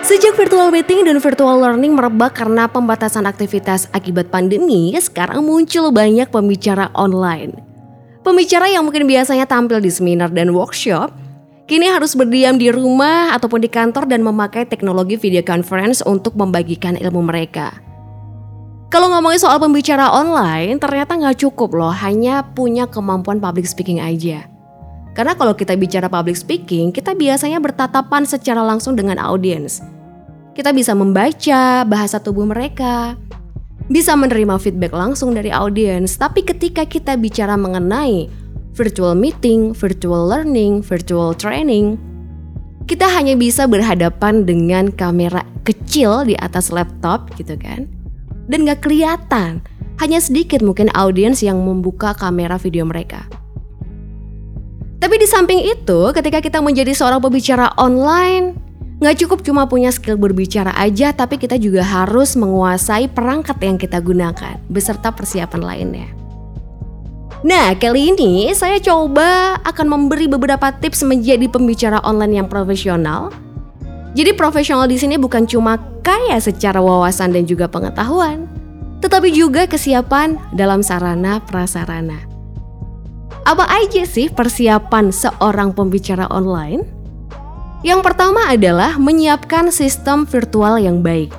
Sejak virtual meeting dan virtual learning merebak karena pembatasan aktivitas akibat pandemi, sekarang muncul banyak pembicara online. Pembicara yang mungkin biasanya tampil di seminar dan workshop, kini harus berdiam di rumah ataupun di kantor dan memakai teknologi video conference untuk membagikan ilmu mereka. Kalau ngomongin soal pembicara online, ternyata nggak cukup loh hanya punya kemampuan public speaking aja. Karena kalau kita bicara public speaking, kita biasanya bertatapan secara langsung dengan audiens kita bisa membaca bahasa tubuh mereka, bisa menerima feedback langsung dari audiens. Tapi ketika kita bicara mengenai virtual meeting, virtual learning, virtual training, kita hanya bisa berhadapan dengan kamera kecil di atas laptop gitu kan. Dan gak kelihatan, hanya sedikit mungkin audiens yang membuka kamera video mereka. Tapi di samping itu, ketika kita menjadi seorang pembicara online, Nggak cukup cuma punya skill berbicara aja, tapi kita juga harus menguasai perangkat yang kita gunakan, beserta persiapan lainnya. Nah, kali ini saya coba akan memberi beberapa tips menjadi pembicara online yang profesional. Jadi profesional di sini bukan cuma kaya secara wawasan dan juga pengetahuan, tetapi juga kesiapan dalam sarana prasarana. Apa aja sih persiapan seorang pembicara online? Yang pertama adalah menyiapkan sistem virtual yang baik.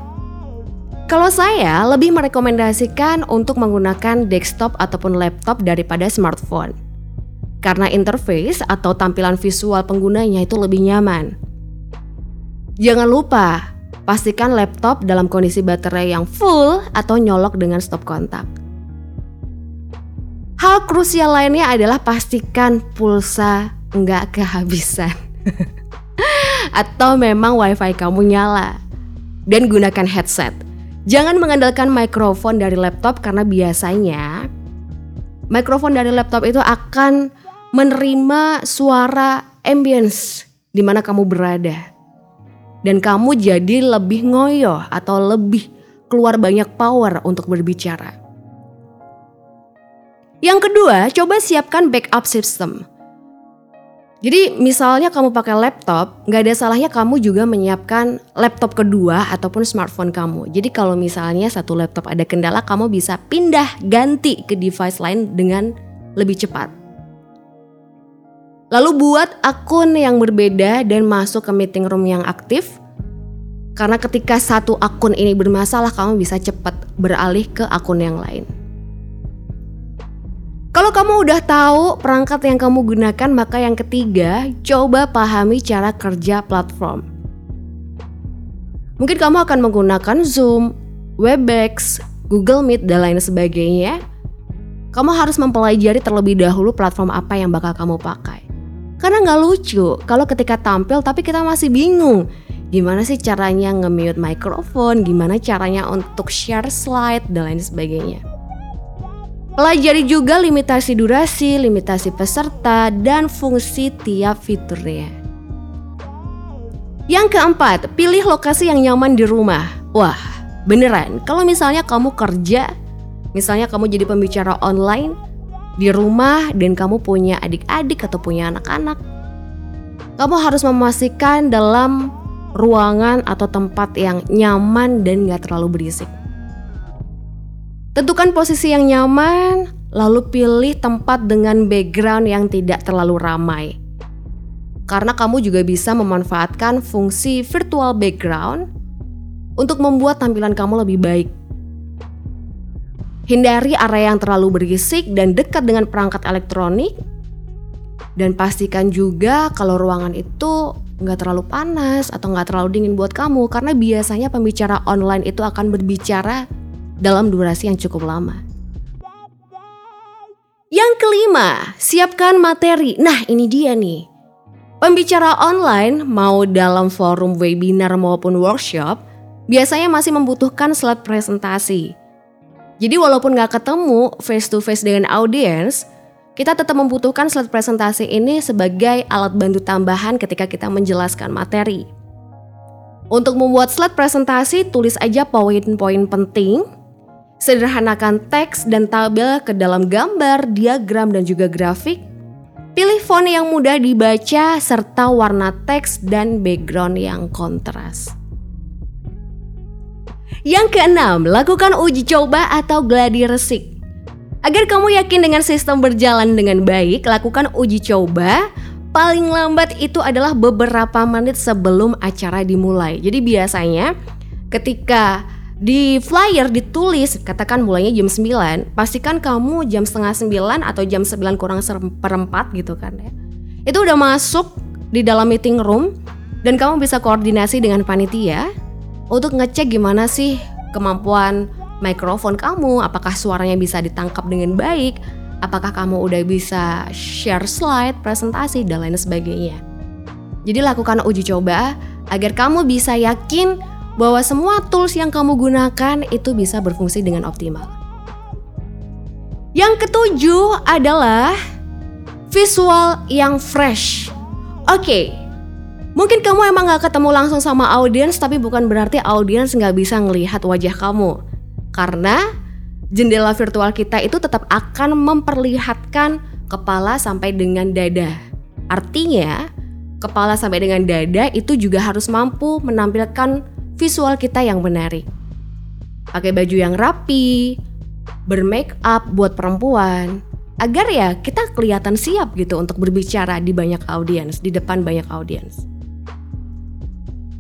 Kalau saya lebih merekomendasikan untuk menggunakan desktop ataupun laptop daripada smartphone. Karena interface atau tampilan visual penggunanya itu lebih nyaman. Jangan lupa, pastikan laptop dalam kondisi baterai yang full atau nyolok dengan stop kontak. Hal krusial lainnya adalah pastikan pulsa nggak kehabisan. atau memang wifi kamu nyala. Dan gunakan headset. Jangan mengandalkan mikrofon dari laptop karena biasanya mikrofon dari laptop itu akan menerima suara ambience di mana kamu berada. Dan kamu jadi lebih ngoyo atau lebih keluar banyak power untuk berbicara. Yang kedua, coba siapkan backup system. Jadi misalnya kamu pakai laptop, nggak ada salahnya kamu juga menyiapkan laptop kedua ataupun smartphone kamu. Jadi kalau misalnya satu laptop ada kendala, kamu bisa pindah ganti ke device lain dengan lebih cepat. Lalu buat akun yang berbeda dan masuk ke meeting room yang aktif. Karena ketika satu akun ini bermasalah, kamu bisa cepat beralih ke akun yang lain. Kalau kamu udah tahu perangkat yang kamu gunakan, maka yang ketiga, coba pahami cara kerja platform. Mungkin kamu akan menggunakan Zoom, Webex, Google Meet, dan lain sebagainya. Kamu harus mempelajari terlebih dahulu platform apa yang bakal kamu pakai. Karena nggak lucu kalau ketika tampil tapi kita masih bingung gimana sih caranya nge-mute mikrofon, gimana caranya untuk share slide, dan lain sebagainya. Pelajari juga limitasi durasi, limitasi peserta, dan fungsi tiap fiturnya. Yang keempat, pilih lokasi yang nyaman di rumah. Wah, beneran. Kalau misalnya kamu kerja, misalnya kamu jadi pembicara online di rumah dan kamu punya adik-adik atau punya anak-anak, kamu harus memastikan dalam ruangan atau tempat yang nyaman dan gak terlalu berisik. Tentukan posisi yang nyaman, lalu pilih tempat dengan background yang tidak terlalu ramai. Karena kamu juga bisa memanfaatkan fungsi virtual background untuk membuat tampilan kamu lebih baik. Hindari area yang terlalu berisik dan dekat dengan perangkat elektronik. Dan pastikan juga kalau ruangan itu nggak terlalu panas atau nggak terlalu dingin buat kamu karena biasanya pembicara online itu akan berbicara dalam durasi yang cukup lama. Yang kelima, siapkan materi. Nah, ini dia nih. Pembicara online, mau dalam forum webinar maupun workshop, biasanya masih membutuhkan slide presentasi. Jadi walaupun nggak ketemu face to face dengan audiens, kita tetap membutuhkan slide presentasi ini sebagai alat bantu tambahan ketika kita menjelaskan materi. Untuk membuat slide presentasi, tulis aja poin-poin penting Sederhanakan teks dan tabel ke dalam gambar, diagram, dan juga grafik. Pilih font yang mudah dibaca serta warna teks dan background yang kontras. Yang keenam, lakukan uji coba atau gladi resik. Agar kamu yakin dengan sistem berjalan dengan baik, lakukan uji coba. Paling lambat itu adalah beberapa menit sebelum acara dimulai. Jadi biasanya ketika di flyer ditulis katakan mulainya jam 9 pastikan kamu jam setengah 9 atau jam 9 kurang seperempat gitu kan ya itu udah masuk di dalam meeting room dan kamu bisa koordinasi dengan panitia untuk ngecek gimana sih kemampuan mikrofon kamu, apakah suaranya bisa ditangkap dengan baik, apakah kamu udah bisa share slide, presentasi, dan lain sebagainya. Jadi lakukan uji coba agar kamu bisa yakin bahwa semua tools yang kamu gunakan itu bisa berfungsi dengan optimal. Yang ketujuh adalah visual yang fresh. Oke, okay, mungkin kamu emang gak ketemu langsung sama audiens, tapi bukan berarti audiens gak bisa ngelihat wajah kamu. Karena jendela virtual kita itu tetap akan memperlihatkan kepala sampai dengan dada. Artinya, kepala sampai dengan dada itu juga harus mampu menampilkan visual kita yang menarik. Pakai baju yang rapi, bermake up buat perempuan, agar ya kita kelihatan siap gitu untuk berbicara di banyak audiens, di depan banyak audiens.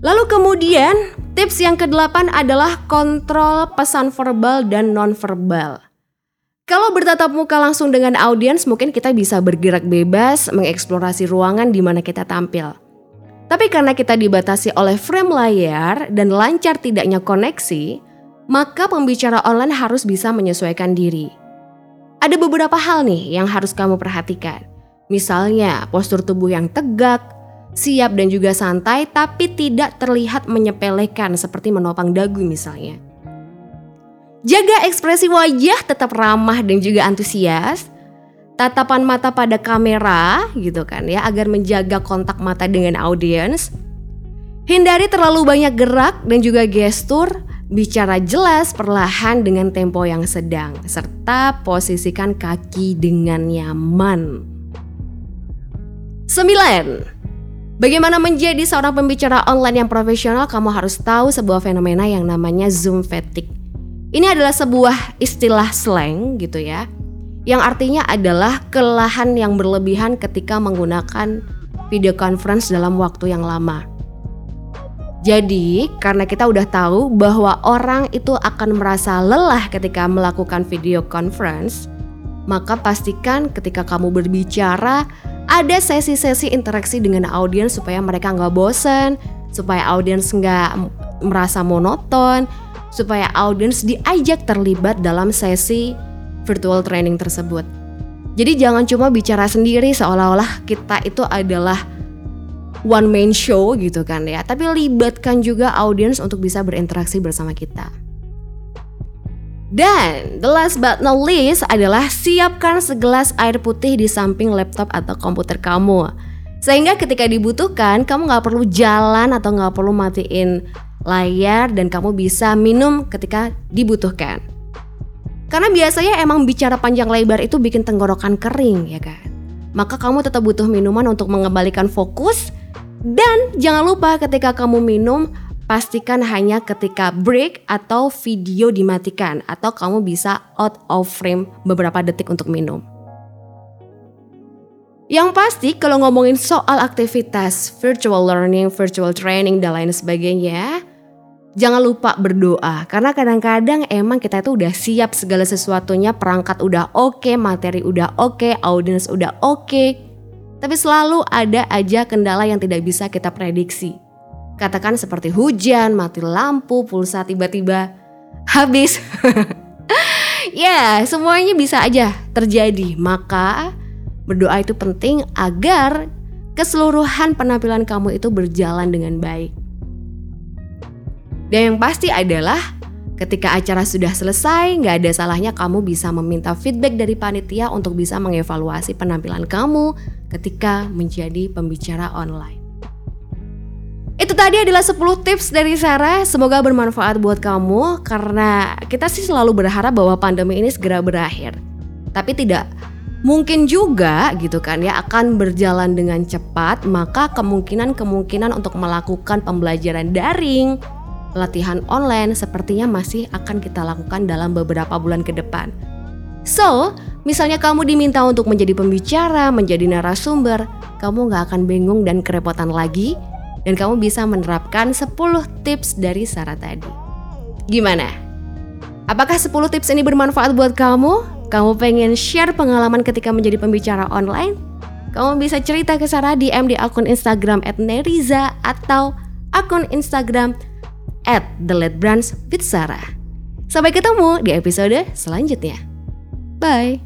Lalu kemudian tips yang kedelapan adalah kontrol pesan verbal dan non-verbal. Kalau bertatap muka langsung dengan audiens mungkin kita bisa bergerak bebas mengeksplorasi ruangan di mana kita tampil. Tapi karena kita dibatasi oleh frame layar dan lancar tidaknya koneksi, maka pembicara online harus bisa menyesuaikan diri. Ada beberapa hal nih yang harus kamu perhatikan. Misalnya postur tubuh yang tegak, siap dan juga santai tapi tidak terlihat menyepelekan seperti menopang dagu misalnya. Jaga ekspresi wajah tetap ramah dan juga antusias. Tatapan mata pada kamera gitu kan ya agar menjaga kontak mata dengan audiens. Hindari terlalu banyak gerak dan juga gestur, bicara jelas perlahan dengan tempo yang sedang serta posisikan kaki dengan nyaman. 9. Bagaimana menjadi seorang pembicara online yang profesional, kamu harus tahu sebuah fenomena yang namanya Zoom fatigue. Ini adalah sebuah istilah slang gitu ya, yang artinya adalah kelelahan yang berlebihan ketika menggunakan video conference dalam waktu yang lama. Jadi, karena kita udah tahu bahwa orang itu akan merasa lelah ketika melakukan video conference, maka pastikan ketika kamu berbicara ada sesi-sesi interaksi dengan audiens supaya mereka nggak bosen, supaya audiens nggak merasa monoton, supaya audiens diajak terlibat dalam sesi virtual training tersebut. Jadi jangan cuma bicara sendiri seolah-olah kita itu adalah one man show gitu kan ya, tapi libatkan juga audiens untuk bisa berinteraksi bersama kita. Dan the last but not least adalah siapkan segelas air putih di samping laptop atau komputer kamu. Sehingga ketika dibutuhkan kamu nggak perlu jalan atau nggak perlu matiin layar dan kamu bisa minum ketika dibutuhkan. Karena biasanya emang bicara panjang lebar itu bikin tenggorokan kering ya kan. Maka kamu tetap butuh minuman untuk mengembalikan fokus dan jangan lupa ketika kamu minum pastikan hanya ketika break atau video dimatikan atau kamu bisa out of frame beberapa detik untuk minum. Yang pasti kalau ngomongin soal aktivitas virtual learning, virtual training dan lain sebagainya, jangan lupa berdoa karena kadang-kadang emang kita itu udah siap segala sesuatunya, perangkat udah oke, okay, materi udah oke, okay, audience udah oke. Okay, tapi selalu ada aja kendala yang tidak bisa kita prediksi. Katakan seperti hujan, mati lampu, pulsa tiba-tiba habis. ya, semuanya bisa aja terjadi. Maka berdoa itu penting agar keseluruhan penampilan kamu itu berjalan dengan baik. Dan yang pasti adalah ketika acara sudah selesai, nggak ada salahnya kamu bisa meminta feedback dari panitia untuk bisa mengevaluasi penampilan kamu ketika menjadi pembicara online. Itu tadi adalah 10 tips dari Sarah. Semoga bermanfaat buat kamu karena kita sih selalu berharap bahwa pandemi ini segera berakhir. Tapi tidak mungkin juga gitu kan ya akan berjalan dengan cepat, maka kemungkinan-kemungkinan untuk melakukan pembelajaran daring, latihan online sepertinya masih akan kita lakukan dalam beberapa bulan ke depan. So, misalnya kamu diminta untuk menjadi pembicara, menjadi narasumber, kamu nggak akan bingung dan kerepotan lagi, dan kamu bisa menerapkan 10 tips dari Sarah tadi. Gimana? Apakah 10 tips ini bermanfaat buat kamu? Kamu pengen share pengalaman ketika menjadi pembicara online? Kamu bisa cerita ke Sarah DM di akun Instagram Neriza atau akun Instagram at with Sarah. Sampai ketemu di episode selanjutnya. Bye.